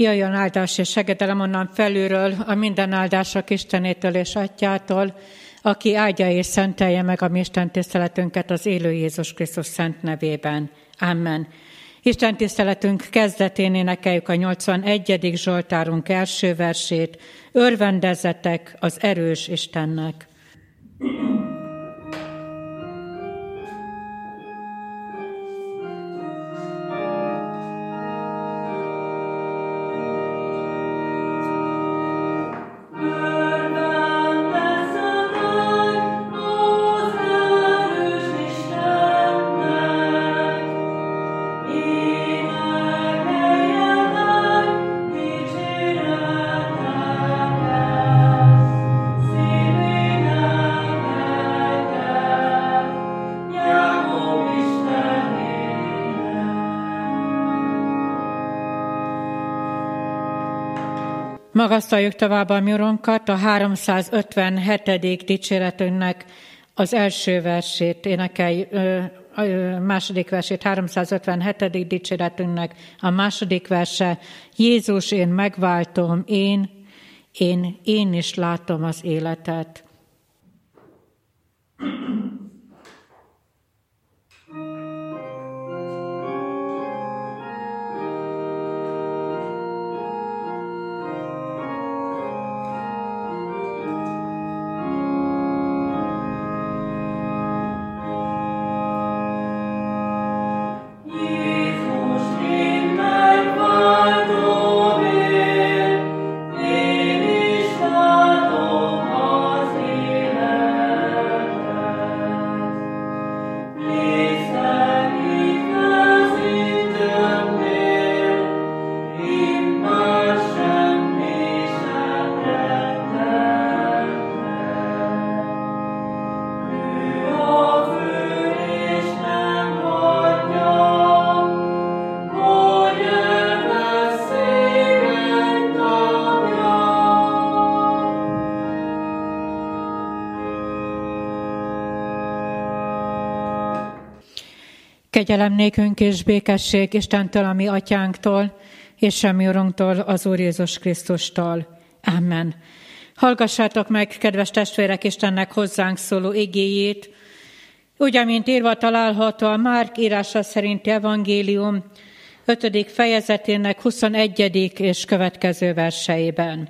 Jöjjön áldás és segedelem onnan felülről, a minden áldások Istenétől és Atyától, aki áldja és szentelje meg a mi Isten tiszteletünket az élő Jézus Krisztus szent nevében. Amen. Isten tiszteletünk kezdetén énekeljük a 81. Zsoltárunk első versét. Örvendezetek az erős Istennek. Magasztaljuk tovább a mi urunkat, a 357. dicséretünknek az első versét, énekelj, a második versét, 357. dicséretünknek a második verse, Jézus, én megváltom, én, én, én is látom az életet. Kegyelem nékünk és békesség Istentől, a mi atyánktól, és semmi urunktól, az Úr Jézus Krisztustól. Amen. Hallgassátok meg, kedves testvérek, Istennek hozzánk szóló igéjét, úgy, amint írva található a Márk írása szerinti evangélium 5. fejezetének 21. és következő verseiben.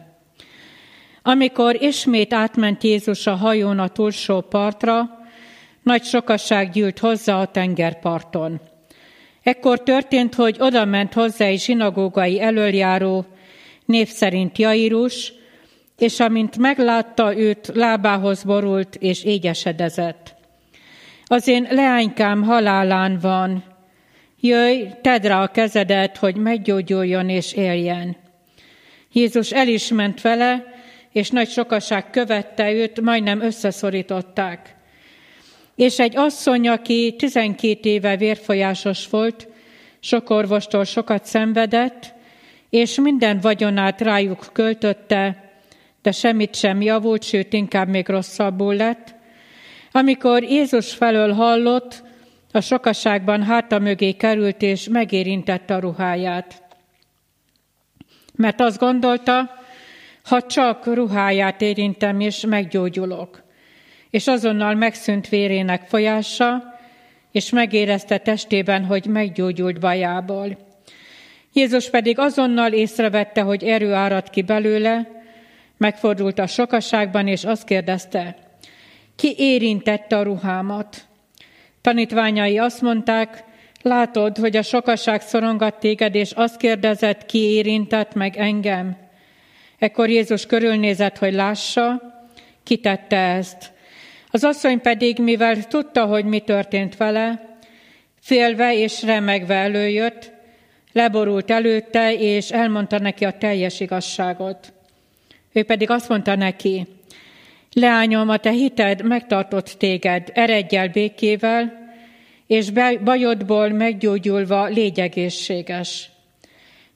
Amikor ismét átment Jézus a hajón a túlsó partra, nagy sokasság gyűlt hozzá a tengerparton. Ekkor történt, hogy oda ment hozzá egy zsinagógai elöljáró, név szerint Jairus, és amint meglátta őt, lábához borult és égyesedezett. Az én leánykám halálán van, jöjj, tedd rá a kezedet, hogy meggyógyuljon és éljen. Jézus el is ment vele, és nagy sokaság követte őt, majdnem összeszorították. És egy asszony, aki 12 éve vérfolyásos volt, sok orvostól sokat szenvedett, és minden vagyonát rájuk költötte, de semmit sem javult, sőt, inkább még rosszabbul lett. Amikor Jézus felől hallott, a sokaságban háta mögé került, és megérintette a ruháját. Mert azt gondolta, ha csak ruháját érintem, és meggyógyulok és azonnal megszűnt vérének folyása, és megérezte testében, hogy meggyógyult bajából. Jézus pedig azonnal észrevette, hogy erő árad ki belőle, megfordult a sokaságban, és azt kérdezte, ki érintette a ruhámat? Tanítványai azt mondták, látod, hogy a sokaság szorongat téged, és azt kérdezett, ki érintett meg engem? Ekkor Jézus körülnézett, hogy lássa, kitette ezt. Az asszony pedig, mivel tudta, hogy mi történt vele, félve és remegve előjött, leborult előtte, és elmondta neki a teljes igazságot. Ő pedig azt mondta neki, leányom, a te hited megtartott téged, eredj el békével, és bajodból meggyógyulva légy egészséges.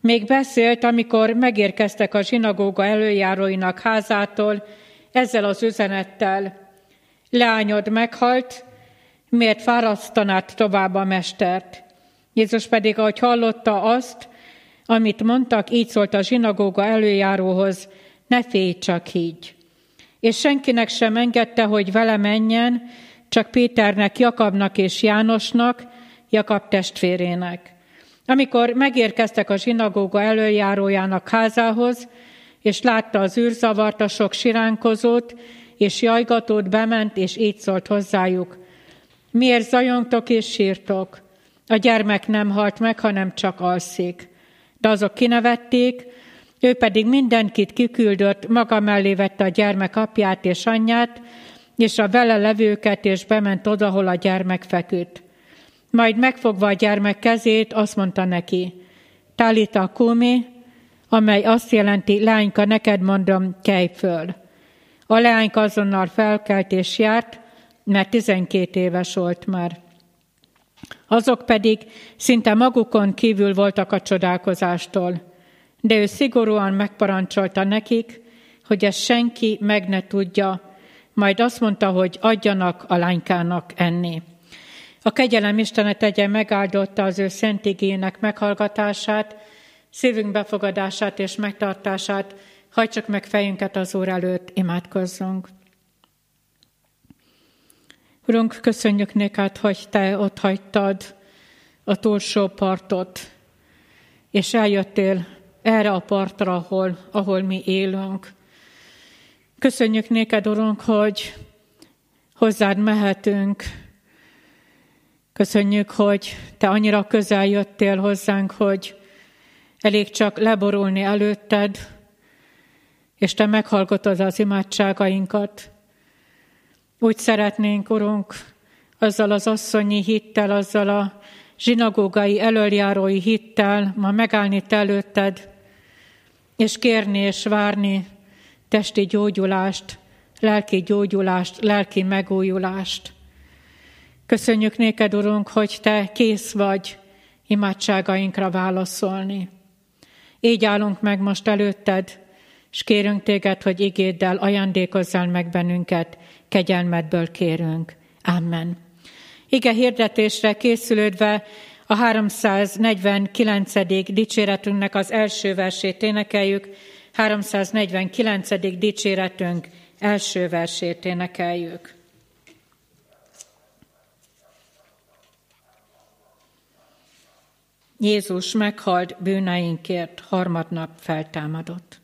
Még beszélt, amikor megérkeztek a zsinagóga előjáróinak házától ezzel az üzenettel, leányod meghalt, miért fárasztanád tovább a mestert? Jézus pedig, ahogy hallotta azt, Amit mondtak, így szólt a zsinagóga előjáróhoz, ne félj csak így. És senkinek sem engedte, hogy vele menjen, csak Péternek, Jakabnak és Jánosnak, Jakab testvérének. Amikor megérkeztek a zsinagóga előjárójának házához, és látta az űrzavart, a sok siránkozót, és jajgatót bement, és így szólt hozzájuk. Miért zajongtok és sírtok? A gyermek nem halt meg, hanem csak alszik. De azok kinevették, ő pedig mindenkit kiküldött, maga mellé vette a gyermek apját és anyját, és a vele levőket, és bement oda, hol a gyermek feküdt. Majd megfogva a gyermek kezét, azt mondta neki, Talita kumi, amely azt jelenti, lányka, neked mondom, kelj föl. A leányka azonnal felkelt és járt, mert 12 éves volt már. Azok pedig szinte magukon kívül voltak a csodálkozástól, de ő szigorúan megparancsolta nekik, hogy ezt senki meg ne tudja, majd azt mondta, hogy adjanak a lánykának enni. A kegyelem Istene tegye megáldotta az ő szent igének meghallgatását, szívünk befogadását és megtartását, hajtsuk meg fejünket az Úr előtt, imádkozzunk. Urunk, köszönjük néked, hogy Te ott hagytad a túlsó partot, és eljöttél erre a partra, ahol, ahol mi élünk. Köszönjük néked, Urunk, hogy hozzád mehetünk. Köszönjük, hogy Te annyira közel jöttél hozzánk, hogy elég csak leborulni előtted, és Te meghallgatod az imádságainkat. Úgy szeretnénk, Urunk, azzal az asszonyi hittel, azzal a zsinagógai elöljárói hittel ma megállni Te előtted, és kérni és várni testi gyógyulást, lelki gyógyulást, lelki megújulást. Köszönjük néked, Urunk, hogy Te kész vagy imádságainkra válaszolni. Így állunk meg most előtted, és kérünk téged, hogy igéddel ajándékozzál meg bennünket, kegyelmedből kérünk. Amen. Ige hirdetésre készülődve a 349. dicséretünknek az első versét énekeljük, 349. dicséretünk első versét énekeljük. Jézus meghalt bűneinkért, harmadnap feltámadott.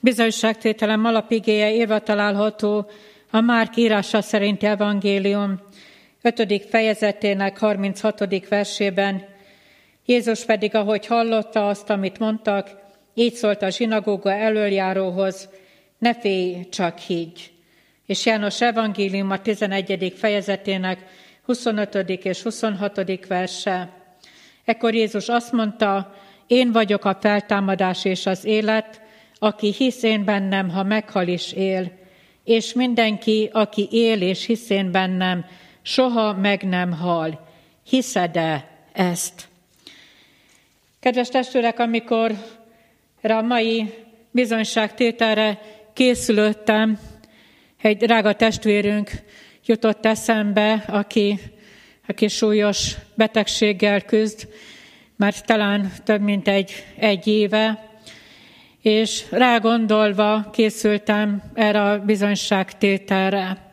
Bizonyságtételem alapigéje írva található a Márk írása szerinti evangélium 5. fejezetének 36. versében. Jézus pedig, ahogy hallotta azt, amit mondtak, így szólt a zsinagóga elöljáróhoz, ne félj, csak higgy. És János evangélium a 11. fejezetének 25. és 26. verse. Ekkor Jézus azt mondta, én vagyok a feltámadás és az élet, aki hisz én bennem, ha meghal is él, és mindenki, aki él és hisz én bennem, soha meg nem hal. Hiszed-e ezt? Kedves testvérek, amikor a mai bizonyságtételre készülöttem, egy drága testvérünk jutott eszembe, aki, aki súlyos betegséggel küzd, már talán több mint egy, egy éve, és rágondolva készültem erre a bizonyságtételre.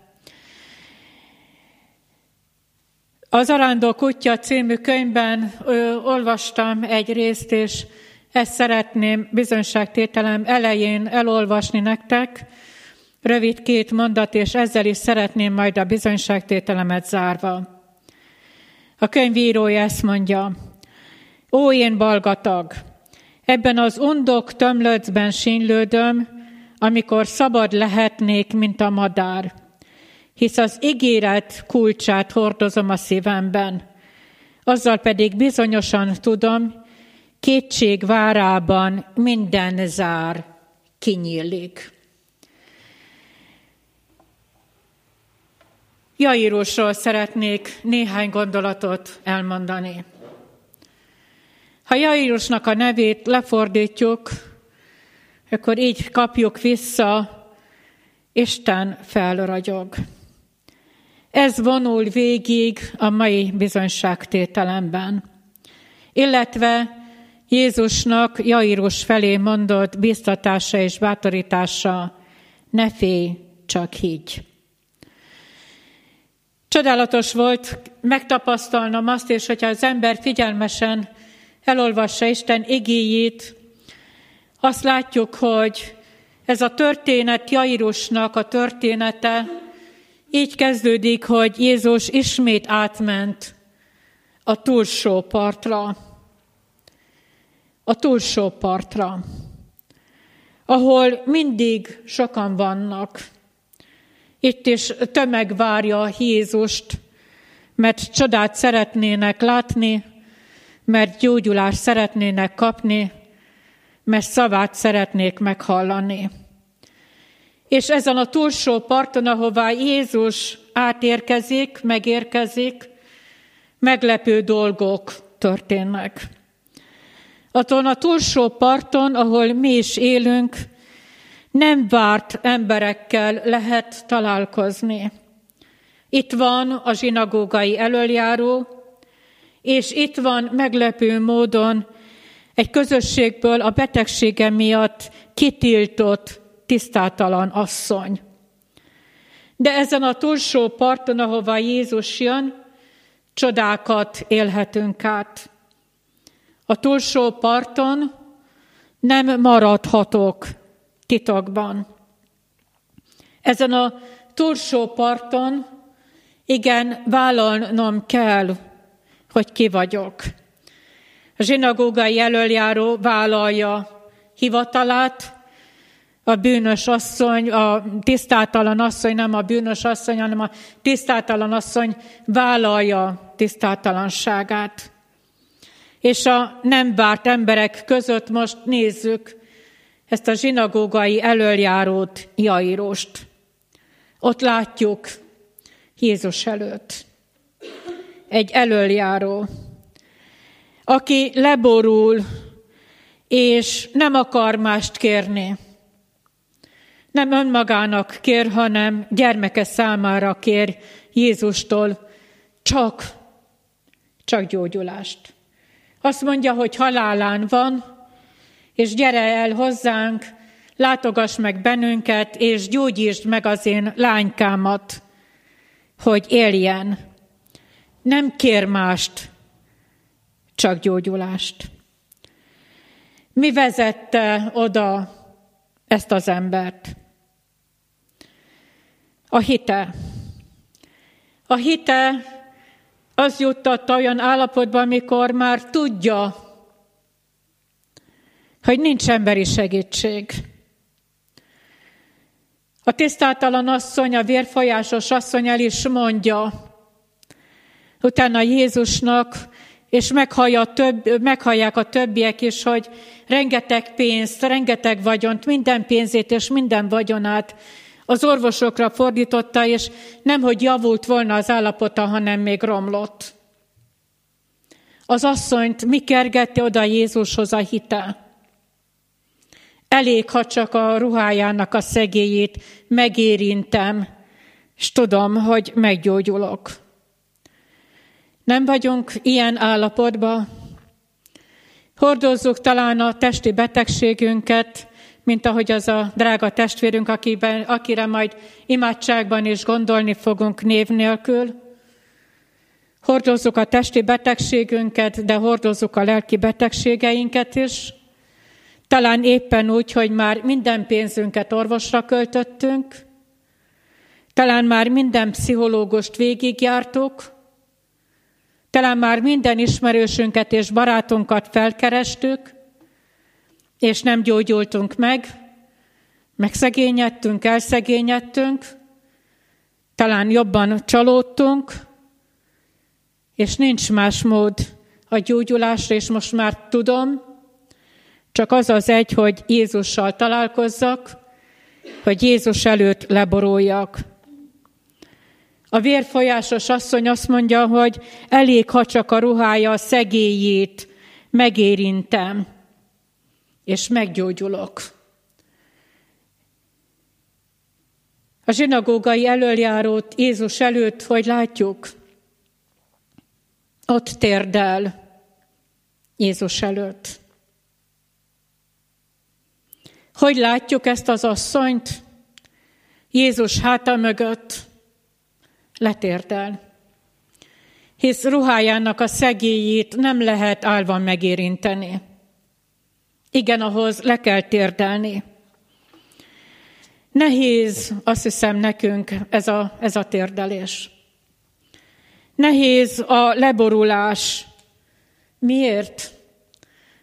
Az Arándó Kutya című könyvben ö, olvastam egy részt, és ezt szeretném bizonyságtételem elején elolvasni nektek. Rövid két mondat, és ezzel is szeretném majd a bizonyságtételemet zárva. A könyvírója ezt mondja, Ó, én balgatag, ebben az undok tömlöcben sínlődöm, amikor szabad lehetnék, mint a madár – hisz az ígéret kulcsát hordozom a szívemben. Azzal pedig bizonyosan tudom, kétség várában minden zár kinyílik. Jairusról szeretnék néhány gondolatot elmondani. Ha Jairusnak a nevét lefordítjuk, akkor így kapjuk vissza, Isten felragyog. Ez vonul végig a mai bizonyságtételemben. Illetve Jézusnak Jairus felé mondott biztatása és bátorítása, ne félj, csak higgy. Csodálatos volt megtapasztalnom azt, és hogyha az ember figyelmesen elolvassa Isten igéjét, azt látjuk, hogy ez a történet Jairusnak a története, így kezdődik, hogy Jézus ismét átment a túlsó partra. A túlsó partra, ahol mindig sokan vannak. Itt is tömeg várja Jézust, mert csodát szeretnének látni, mert gyógyulást szeretnének kapni, mert szavát szeretnék meghallani. És ezen a túlsó parton, ahová Jézus átérkezik, megérkezik, meglepő dolgok történnek. Aton a túlsó parton, ahol mi is élünk, nem várt emberekkel lehet találkozni. Itt van a zsinagógai elöljáró, és itt van meglepő módon egy közösségből a betegsége miatt kitiltott tisztátalan asszony. De ezen a túlsó parton, ahova Jézus jön, csodákat élhetünk át. A túlsó parton nem maradhatok titokban. Ezen a túlsó parton igen, vállalnom kell, hogy ki vagyok. A zsinagógai elöljáró vállalja hivatalát, a bűnös asszony, a tisztátalan asszony, nem a bűnös asszony, hanem a tisztátalan asszony vállalja tisztátalanságát. És a nem várt emberek között most nézzük ezt a zsinagógai elöljárót, Jairost. Ott látjuk Jézus előtt. Egy elöljáró, aki leborul, és nem akar mást kérni, nem önmagának kér, hanem gyermeke számára kér Jézustól csak, csak gyógyulást. Azt mondja, hogy halálán van, és gyere el hozzánk, látogass meg bennünket, és gyógyítsd meg az én lánykámat, hogy éljen. Nem kér mást, csak gyógyulást. Mi vezette oda ezt az embert? A hite. A hite az juttatta olyan állapotba, amikor már tudja, hogy nincs emberi segítség. A tisztátalan asszony, a vérfolyásos asszony el is mondja, utána Jézusnak, és meghallja több, meghallják a többiek is, hogy rengeteg pénzt, rengeteg vagyont, minden pénzét és minden vagyonát az orvosokra fordította, és nem, hogy javult volna az állapota, hanem még romlott. Az asszonyt mi kergette oda Jézushoz a hite? Elég, ha csak a ruhájának a szegélyét megérintem, és tudom, hogy meggyógyulok. Nem vagyunk ilyen állapotban, Hordozzuk talán a testi betegségünket, mint ahogy az a drága testvérünk, akiben, akire majd imádságban is gondolni fogunk név nélkül. Hordozzuk a testi betegségünket, de hordozzuk a lelki betegségeinket is. Talán éppen úgy, hogy már minden pénzünket orvosra költöttünk, talán már minden pszichológust végigjártuk, talán már minden ismerősünket és barátunkat felkerestük, és nem gyógyultunk meg, megszegényedtünk, elszegényedtünk, talán jobban csalódtunk, és nincs más mód a gyógyulásra, és most már tudom, csak az az egy, hogy Jézussal találkozzak, hogy Jézus előtt leboruljak. A vérfolyásos asszony azt mondja, hogy elég, ha csak a ruhája a szegélyét megérintem, és meggyógyulok. A zsinagógai elöljárót Jézus előtt, hogy látjuk, ott térdel Jézus előtt. Hogy látjuk ezt az asszonyt? Jézus háta mögött letérdel. Hisz ruhájának a szegélyét nem lehet állva megérinteni. Igen, ahhoz le kell térdelni. Nehéz, azt hiszem nekünk ez a, ez a térdelés. Nehéz a leborulás. Miért?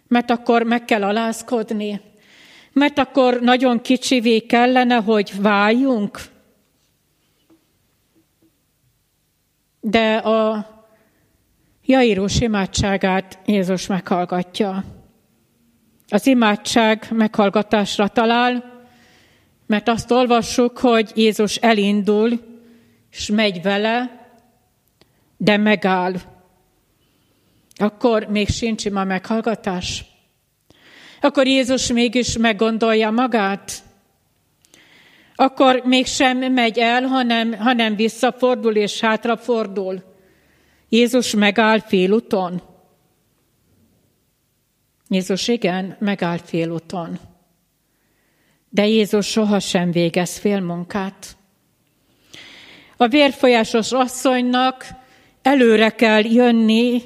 Mert akkor meg kell alázkodni. Mert akkor nagyon kicsivé kellene, hogy váljunk. De a Jairus imádságát Jézus meghallgatja. Az imádság meghallgatásra talál, mert azt olvassuk, hogy Jézus elindul, és megy vele, de megáll, akkor még sincs ima meghallgatás. Akkor Jézus mégis meggondolja magát. Akkor mégsem megy el, hanem, hanem visszafordul és hátrafordul. Jézus megáll félúton. Jézus igen, megáll félúton. De Jézus sohasem végez félmunkát. A vérfolyásos asszonynak Előre kell jönni,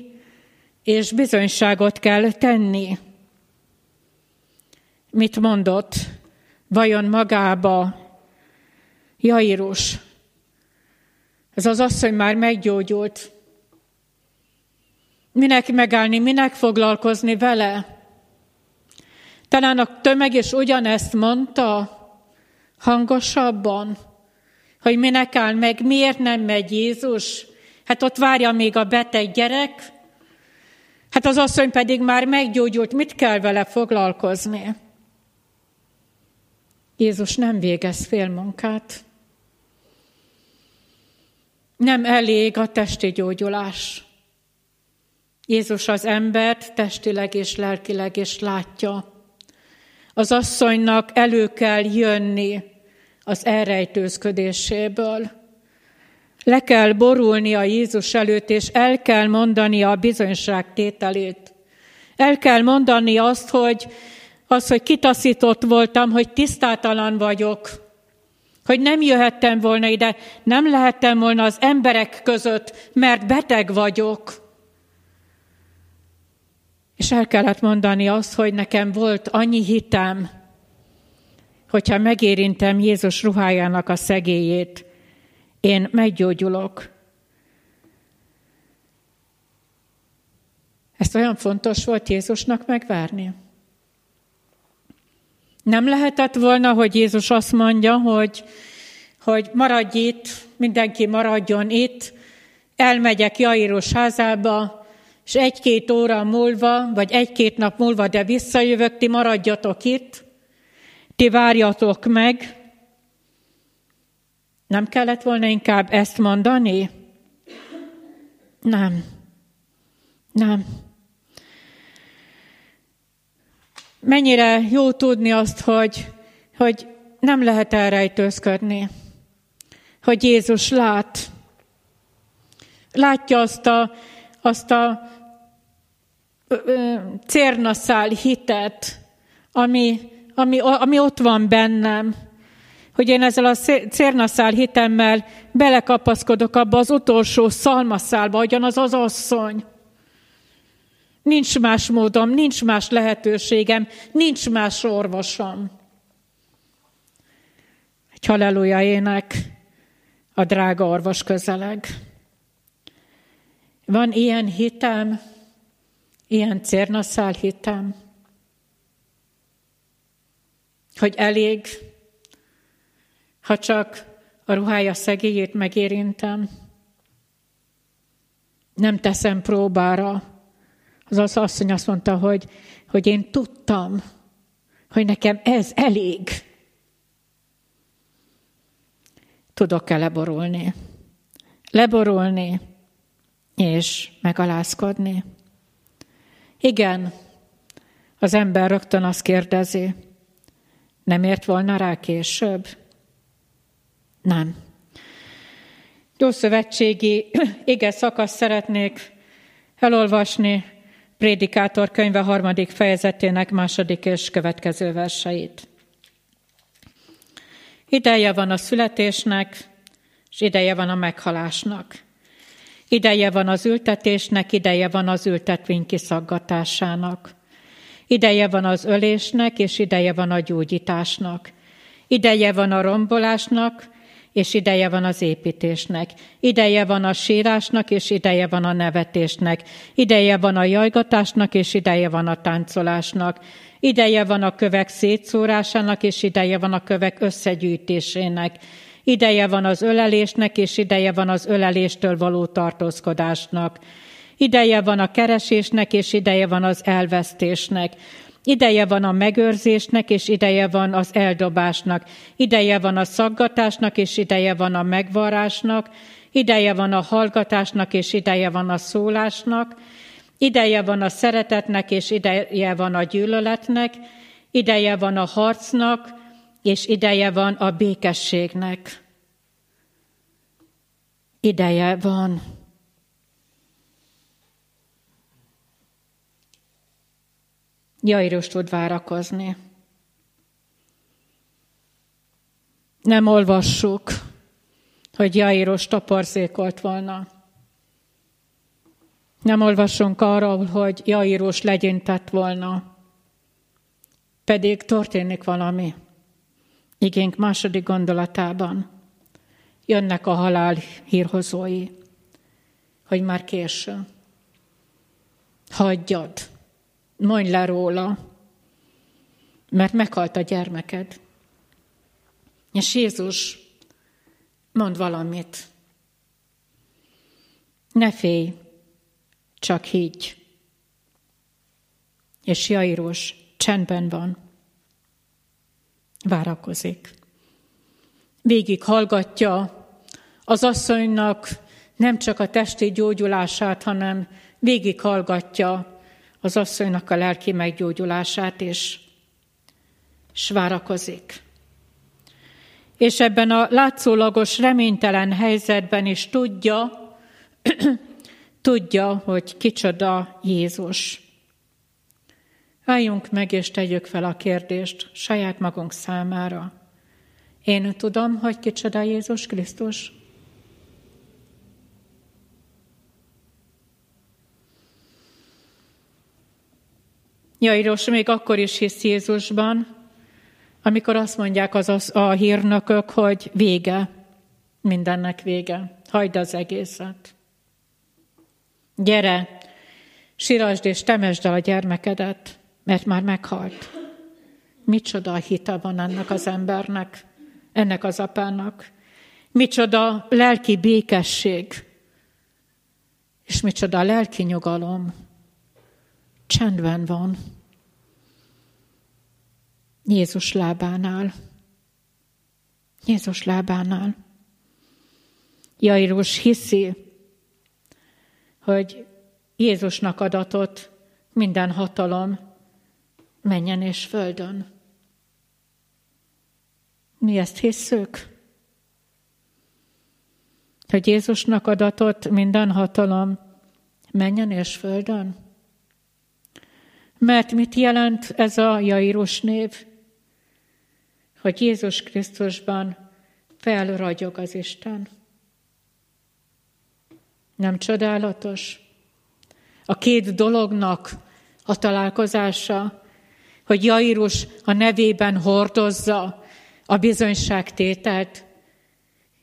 és bizonyságot kell tenni. Mit mondott? Vajon magába Jairus? Ez az asszony már meggyógyult. Minek megállni, minek foglalkozni vele? Talán a tömeg is ugyanezt mondta, hangosabban, hogy minek áll meg, miért nem megy Jézus, Hát ott várja még a beteg gyerek, hát az asszony pedig már meggyógyult, mit kell vele foglalkozni? Jézus nem végez félmunkát. Nem elég a testi gyógyulás. Jézus az embert testileg és lelkileg is látja. Az asszonynak elő kell jönni az elrejtőzködéséből. Le kell borulni a Jézus előtt, és el kell mondani a bizonyság tételét. El kell mondani azt, hogy, az, hogy kitaszított voltam, hogy tisztátalan vagyok, hogy nem jöhettem volna ide, nem lehettem volna az emberek között, mert beteg vagyok. És el kellett mondani azt, hogy nekem volt annyi hitem, hogyha megérintem Jézus ruhájának a szegélyét, én meggyógyulok. Ezt olyan fontos volt Jézusnak megvárni. Nem lehetett volna, hogy Jézus azt mondja, hogy, hogy maradj itt, mindenki maradjon itt, elmegyek Jairus házába, és egy-két óra múlva, vagy egy-két nap múlva, de visszajövök, ti maradjatok itt, ti várjatok meg, nem kellett volna inkább ezt mondani? Nem. Nem. Mennyire jó tudni azt, hogy, hogy nem lehet elrejtőzködni, hogy Jézus lát. Látja azt a, azt a cérnaszál hitet, ami, ami, ami ott van bennem, hogy én ezzel a cérnaszál hitemmel belekapaszkodok abba az utolsó szalmaszálba, ahogyan az az asszony. Nincs más módom, nincs más lehetőségem, nincs más orvosom. Egy halleluja ének, a drága orvos közeleg. Van ilyen hitem, ilyen cérnaszál hitem, hogy elég, ha csak a ruhája szegélyét megérintem, nem teszem próbára. Az az asszony azt mondta, hogy, hogy én tudtam, hogy nekem ez elég. Tudok-e leborulni? Leborulni és megalázkodni? Igen, az ember rögtön azt kérdezi, nem ért volna rá később? Nem. Gyószövetségi ige szakasz szeretnék elolvasni Prédikátor könyve harmadik fejezetének második és következő verseit. Ideje van a születésnek, és ideje van a meghalásnak. Ideje van az ültetésnek, ideje van az ültetvény kiszaggatásának. Ideje van az ölésnek, és ideje van a gyógyításnak. Ideje van a rombolásnak, és ideje van az építésnek. Ideje van a sírásnak, és ideje van a nevetésnek. Ideje van a jajgatásnak, és ideje van a táncolásnak. Ideje van a kövek szétszórásának, és ideje van a kövek összegyűjtésének. Ideje van az ölelésnek, és ideje van az öleléstől való tartózkodásnak. Ideje van a keresésnek, és ideje van az elvesztésnek. Ideje van a megőrzésnek, és ideje van az eldobásnak. Ideje van a szaggatásnak, és ideje van a megvarásnak. Ideje van a hallgatásnak, és ideje van a szólásnak. Ideje van a szeretetnek, és ideje van a gyűlöletnek. Ideje van a harcnak, és ideje van a békességnek. Ideje van. Jairus tud várakozni. Nem olvassuk, hogy Jairus toporzékolt volna. Nem olvasunk arról, hogy Jairus legyintett volna. Pedig történik valami. Igénk második gondolatában jönnek a halál hírhozói, hogy már késő. Hagyjad, mondj le róla, mert meghalt a gyermeked. És Jézus mond valamit. Ne félj, csak higgy. És Jairus csendben van, várakozik. Végig hallgatja az asszonynak nem csak a testi gyógyulását, hanem végig hallgatja az asszonynak a lelki meggyógyulását, és, és várakozik. És ebben a látszólagos, reménytelen helyzetben is tudja, tudja, hogy kicsoda Jézus. Álljunk meg és tegyük fel a kérdést saját magunk számára. Én tudom, hogy kicsoda Jézus Krisztus. Jairos még akkor is hisz Jézusban, amikor azt mondják az, a hírnökök, hogy vége, mindennek vége, hagyd az egészet. Gyere, sirasd és temesd el a gyermekedet, mert már meghalt. Micsoda a hita van ennek az embernek, ennek az apának. Micsoda lelki békesség, és micsoda lelki nyugalom. Csendben van. Jézus lábánál. Jézus lábánál. Jairus hiszi, hogy Jézusnak adatot minden hatalom menjen és földön. Mi ezt hisszük? Hogy Jézusnak adatot minden hatalom menjen és földön? Mert mit jelent ez a Jairus név? Hogy Jézus Krisztusban felragyog az Isten. Nem csodálatos? A két dolognak a találkozása, hogy Jairus a nevében hordozza a bizonyságtételt,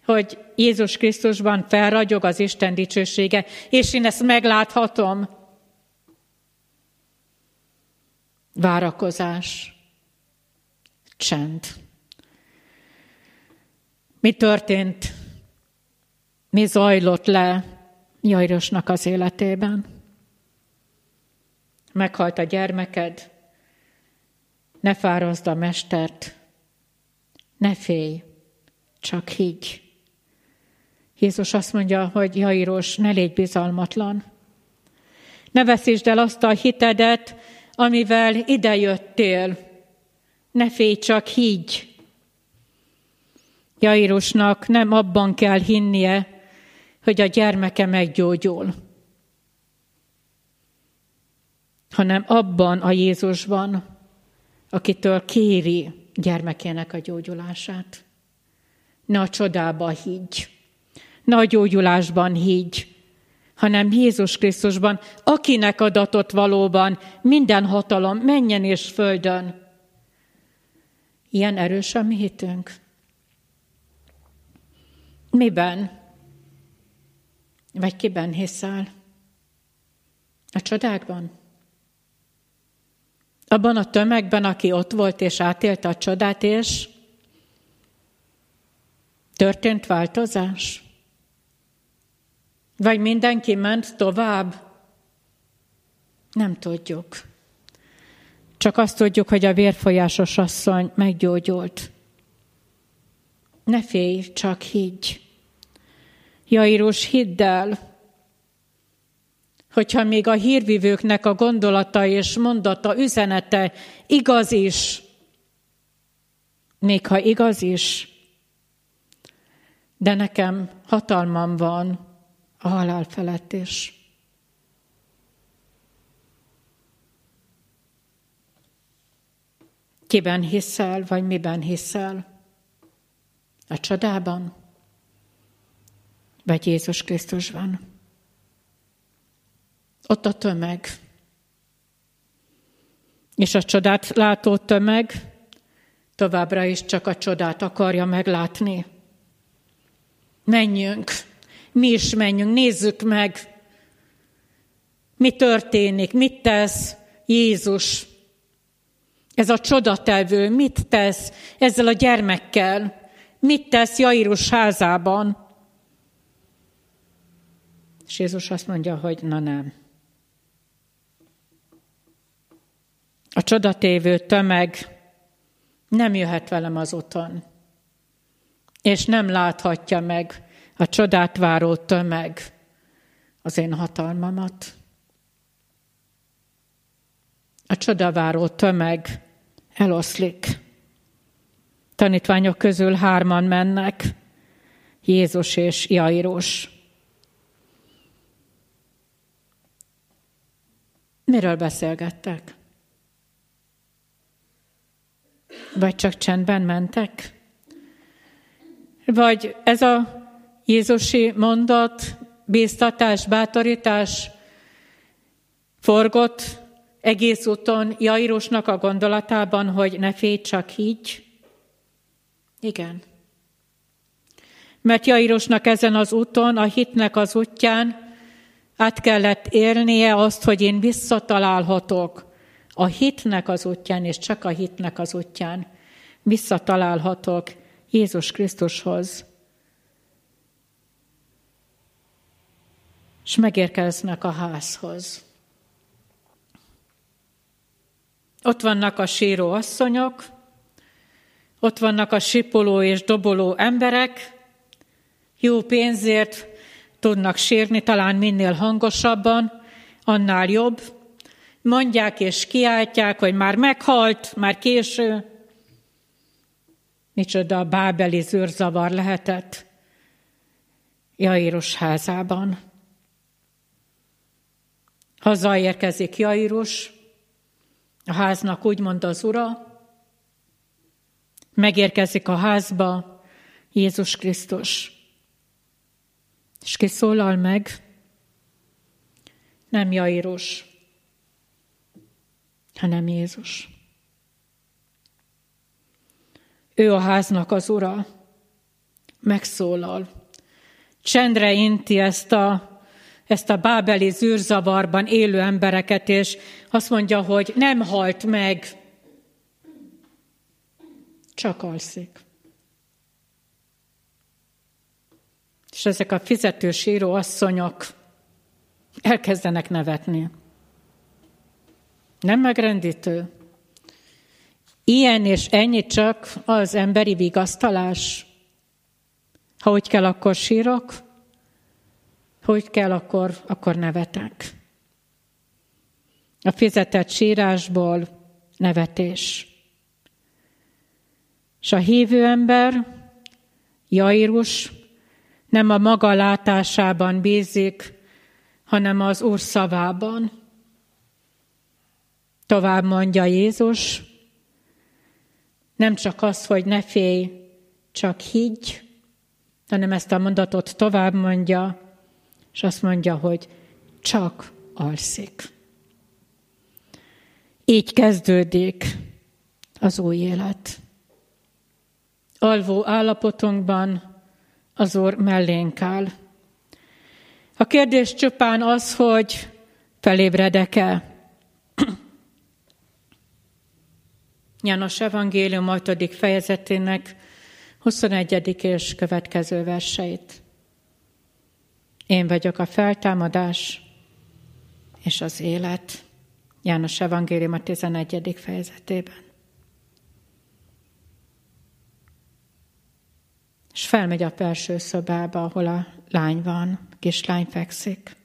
hogy Jézus Krisztusban felragyog az Isten dicsősége, és én ezt megláthatom. Várakozás, csend. Mi történt? Mi zajlott le Jairosnak az életében? Meghalt a gyermeked, ne fárazd a mestert, ne félj, csak higgy. Jézus azt mondja, hogy Jairos, ne légy bizalmatlan. Ne veszítsd el azt a hitedet, amivel idejöttél. Ne félj, csak higgy. Jairusnak nem abban kell hinnie, hogy a gyermeke meggyógyul, hanem abban a Jézusban, akitől kéri gyermekének a gyógyulását. Ne a csodába higgy, ne a gyógyulásban higgy, hanem Jézus Krisztusban, akinek adatott valóban minden hatalom menjen és földön. Ilyen erős a mi hitünk. Miben? Vagy kiben hiszel? A csodákban? Abban a tömegben, aki ott volt és átélte a csodát, és történt változás? Vagy mindenki ment tovább? Nem tudjuk. Csak azt tudjuk, hogy a vérfolyásos asszony meggyógyult. Ne félj, csak higgy. Jairus, hidd el, hogyha még a hírvivőknek a gondolata és mondata, üzenete igaz is, még ha igaz is, de nekem hatalmam van a halál felett is. Kiben hiszel, vagy miben hiszel? A csodában? Vagy Jézus Krisztusban? Ott a tömeg. És a csodát látó tömeg továbbra is csak a csodát akarja meglátni. Menjünk, mi is menjünk, nézzük meg, mi történik, mit tesz Jézus. Ez a csodatevő mit tesz ezzel a gyermekkel, mit tesz Jairus házában. És Jézus azt mondja, hogy na nem. A csodatévő tömeg nem jöhet velem az úton, és nem láthatja meg a csodát váró tömeg az én hatalmamat. A csodaváró tömeg eloszlik. Tanítványok közül hárman mennek, Jézus és Jairus. Miről beszélgettek? Vagy csak csendben mentek? Vagy ez a Jézusi mondat, bíztatás, bátorítás forgott egész úton Jairusnak a gondolatában, hogy ne félj, csak higgy? Igen. Mert Jairusnak ezen az úton, a hitnek az útján át kellett élnie azt, hogy én visszatalálhatok a hitnek az útján, és csak a hitnek az útján visszatalálhatok Jézus Krisztushoz. És megérkeznek a házhoz. Ott vannak a síró asszonyok, ott vannak a sipoló és doboló emberek, jó pénzért tudnak sírni, talán minél hangosabban, annál jobb. Mondják és kiáltják, hogy már meghalt, már késő. Micsoda a bábeli zűrzavar lehetett Jairus házában. Hazaérkezik Jairus, A háznak úgy mondta az ura, megérkezik a házba Jézus Krisztus. És ki szólal meg? Nem Jairus, hanem Jézus. Ő a háznak az ura, megszólal. Csendre inti ezt a, ezt a bábeli zűrzavarban élő embereket, és azt mondja, hogy nem halt meg, csak alszik. És ezek a fizetős író asszonyok elkezdenek nevetni. Nem megrendítő? Ilyen és ennyi csak az emberi vigasztalás. Ha úgy kell, akkor sírok, ha úgy kell, akkor, akkor nevetek. A fizetett sírásból nevetés. És a hívő ember, Jairus, nem a maga látásában bízik, hanem az Úr szavában. Tovább mondja Jézus, nem csak az, hogy ne félj, csak higgy, hanem ezt a mondatot tovább mondja, és azt mondja, hogy csak alszik. Így kezdődik az új élet. Alvó állapotunkban az Úr mellénk áll. A kérdés csupán az, hogy felébredek-e, János Evangélium 5. fejezetének 21. és következő verseit. Én vagyok a feltámadás és az élet. János Evangélium a 11. fejezetében. És felmegy a felső szobába, ahol a lány van, a kislány fekszik.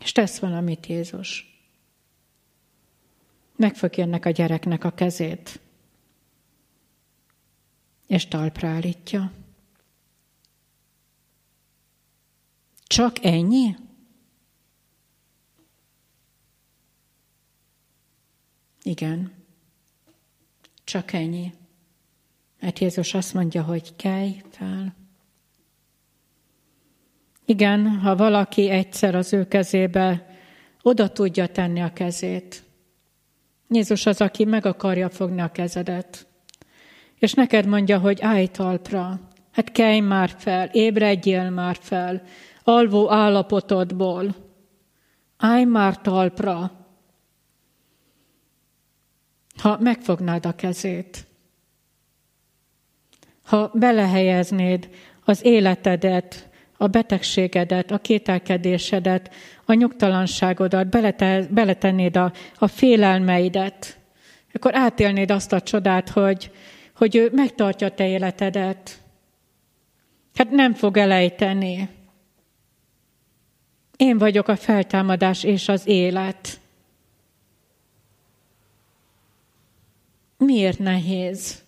És tesz valamit Jézus megfogja ennek a gyereknek a kezét, és talpra állítja. Csak ennyi? Igen, csak ennyi. Mert Jézus azt mondja, hogy kelj fel. Igen, ha valaki egyszer az ő kezébe oda tudja tenni a kezét, Jézus az, aki meg akarja fogni a kezedet. És neked mondja, hogy állj talpra, hát kelj már fel, ébredjél már fel, alvó állapotodból. Állj már talpra. Ha megfognád a kezét, ha belehelyeznéd az életedet, a betegségedet, a kételkedésedet, a nyugtalanságodat, belete, beletennéd a, a félelmeidet, akkor átélnéd azt a csodát, hogy, hogy ő megtartja te életedet. Hát nem fog elejteni. Én vagyok a feltámadás és az élet. Miért nehéz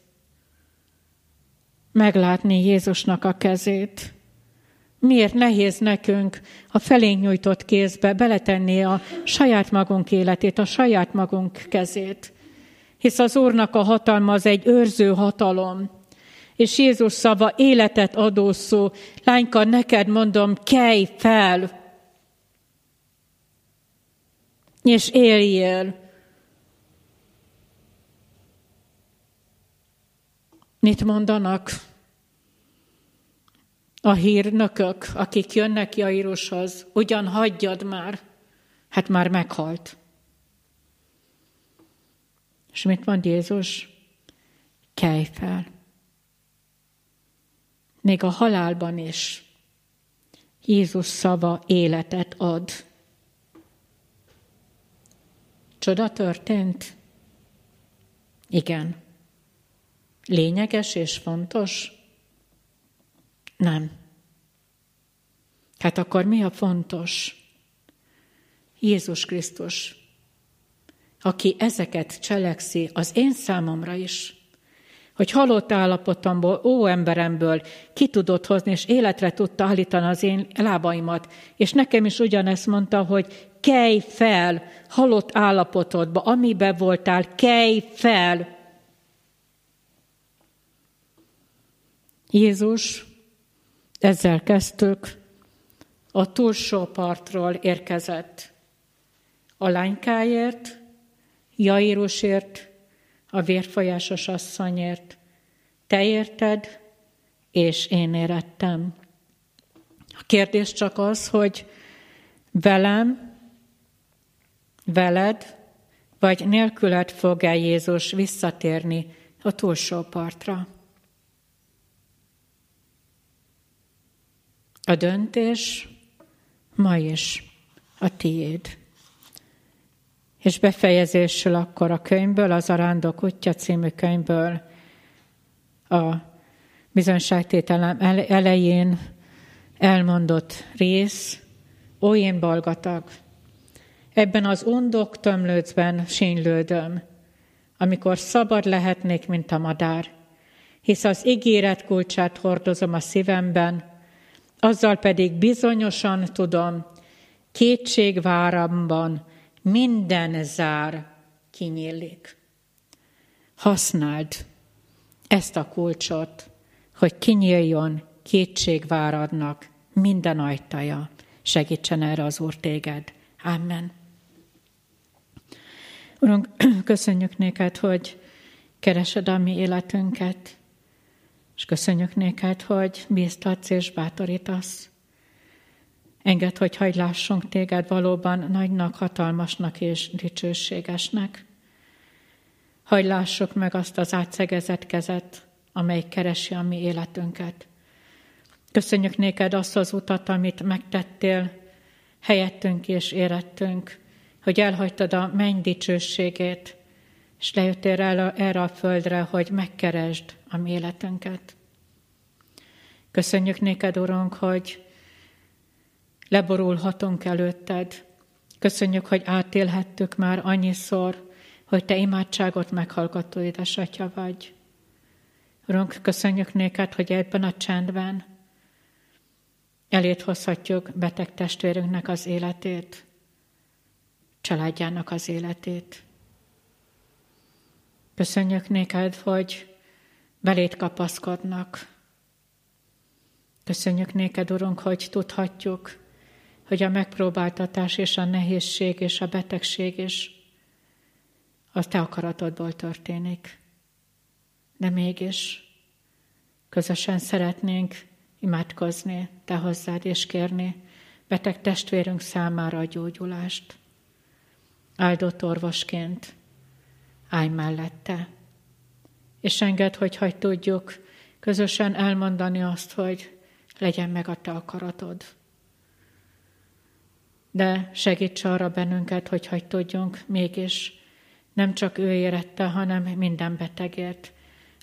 meglátni Jézusnak a kezét? Miért nehéz nekünk a felénk nyújtott kézbe beletenni a saját magunk életét, a saját magunk kezét? Hisz az Úrnak a hatalma az egy őrző hatalom. És Jézus szava életet adó szó. Lányka, neked mondom, kelj fel! És éljél! Mit mondanak? a hírnökök, akik jönnek Jairushoz, ugyan hagyjad már, hát már meghalt. És mit mond Jézus? Kelj fel. Még a halálban is Jézus szava életet ad. Csoda történt? Igen. Lényeges és fontos? Nem. Hát akkor mi a fontos? Jézus Krisztus, aki ezeket cselekszi az én számomra is, hogy halott állapotomból, ó emberemből ki tudott hozni, és életre tudta állítani az én lábaimat. És nekem is ugyanezt mondta, hogy kelj fel halott állapotodba, amiben voltál, kelj fel. Jézus, ezzel kezdtük, a túlsó partról érkezett. A lánykáért, Jairusért, a vérfolyásos asszonyért. Te érted, és én érettem. A kérdés csak az, hogy velem, veled, vagy nélküled fog-e Jézus visszatérni a túlsó partra. A döntés ma is a tiéd. És befejezésül akkor a könyvből, az Arándok útja című könyvből a bizonyságtételem elején elmondott rész, ó én balgatag, ebben az undok tömlőcben sínylődöm, amikor szabad lehetnék, mint a madár, hisz az ígéret kulcsát hordozom a szívemben, azzal pedig bizonyosan tudom, kétségváramban minden zár kinyílik. Használd ezt a kulcsot, hogy kinyíljon kétségváradnak minden ajtaja. Segítsen erre az Úr téged. Amen. Urunk, köszönjük néked, hogy keresed a mi életünket, és köszönjük néked, hogy bíztatsz és bátorítasz. Engedd, hogy hagy lássunk téged valóban nagynak, hatalmasnak és dicsőségesnek. Hagy meg azt az átszegezett kezet, amely keresi a mi életünket. Köszönjük néked azt az utat, amit megtettél helyettünk és érettünk, hogy elhagytad a menny dicsőségét, és lejöttél el erre a földre, hogy megkeresd a mi életünket. Köszönjük néked, Urunk, hogy leborulhatunk előtted. Köszönjük, hogy átélhettük már annyiszor, hogy Te imádságot meghallgató édesatya vagy. Urunk, köszönjük néked, hogy ebben a csendben elét hozhatjuk beteg testvérünknek az életét, családjának az életét. Köszönjük néked, hogy belét kapaszkodnak. Köszönjük néked, Urunk, hogy tudhatjuk, hogy a megpróbáltatás és a nehézség és a betegség is az te akaratodból történik. De mégis közösen szeretnénk imádkozni te hozzád és kérni beteg testvérünk számára a gyógyulást. Áldott orvosként állj mellette, és enged, hogy hagy tudjuk közösen elmondani azt, hogy legyen meg a te akaratod de segíts arra bennünket, hogy hagy tudjunk mégis nem csak ő érette, hanem minden betegért,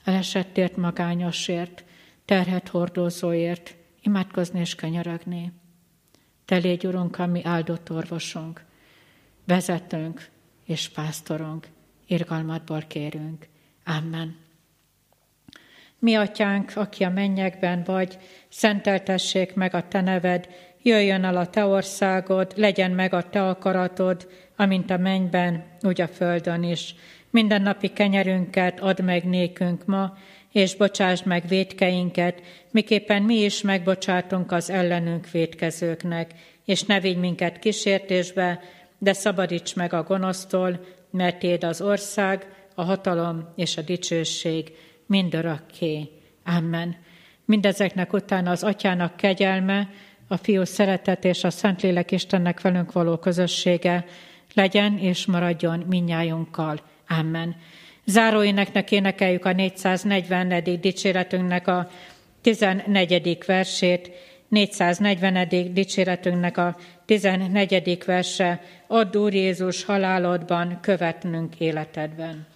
elesettért, magányosért, terhet hordozóért, imádkozni és könyörögni. Te légy, Urunk, a áldott orvosunk, vezetőnk és pásztorunk, irgalmatból kérünk. Amen. Mi atyánk, aki a mennyekben vagy, szenteltessék meg a te neved, jöjjön el a te országod, legyen meg a te akaratod, amint a mennyben, úgy a földön is. Minden napi kenyerünket add meg nékünk ma, és bocsásd meg védkeinket, miképpen mi is megbocsátunk az ellenünk védkezőknek, és ne vigy minket kísértésbe, de szabadíts meg a gonosztól, mert Téd az ország, a hatalom és a dicsőség mindörökké. Amen. Mindezeknek utána az atyának kegyelme, a fiú szeretet és a Szentlélek Istennek velünk való közössége legyen és maradjon minnyájunkkal. Amen. Záróéneknek énekeljük a 440. dicséretünknek a 14. versét, 440. dicséretünknek a 14. verse, Add Úr Jézus halálodban, követnünk életedben.